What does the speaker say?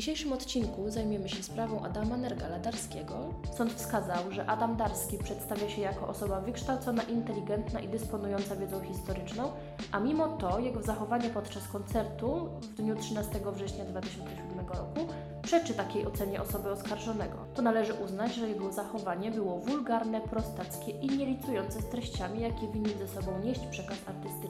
dzisiejszym odcinku zajmiemy się sprawą Adama Nergala Darskiego. Sąd wskazał, że Adam Darski przedstawia się jako osoba wykształcona, inteligentna i dysponująca wiedzą historyczną, a mimo to jego zachowanie podczas koncertu w dniu 13 września 2007 roku przeczy takiej ocenie osoby oskarżonego. To należy uznać, że jego zachowanie było wulgarne, prostackie i nielicujące z treściami, jakie winien ze sobą nieść przekaz artystyczny.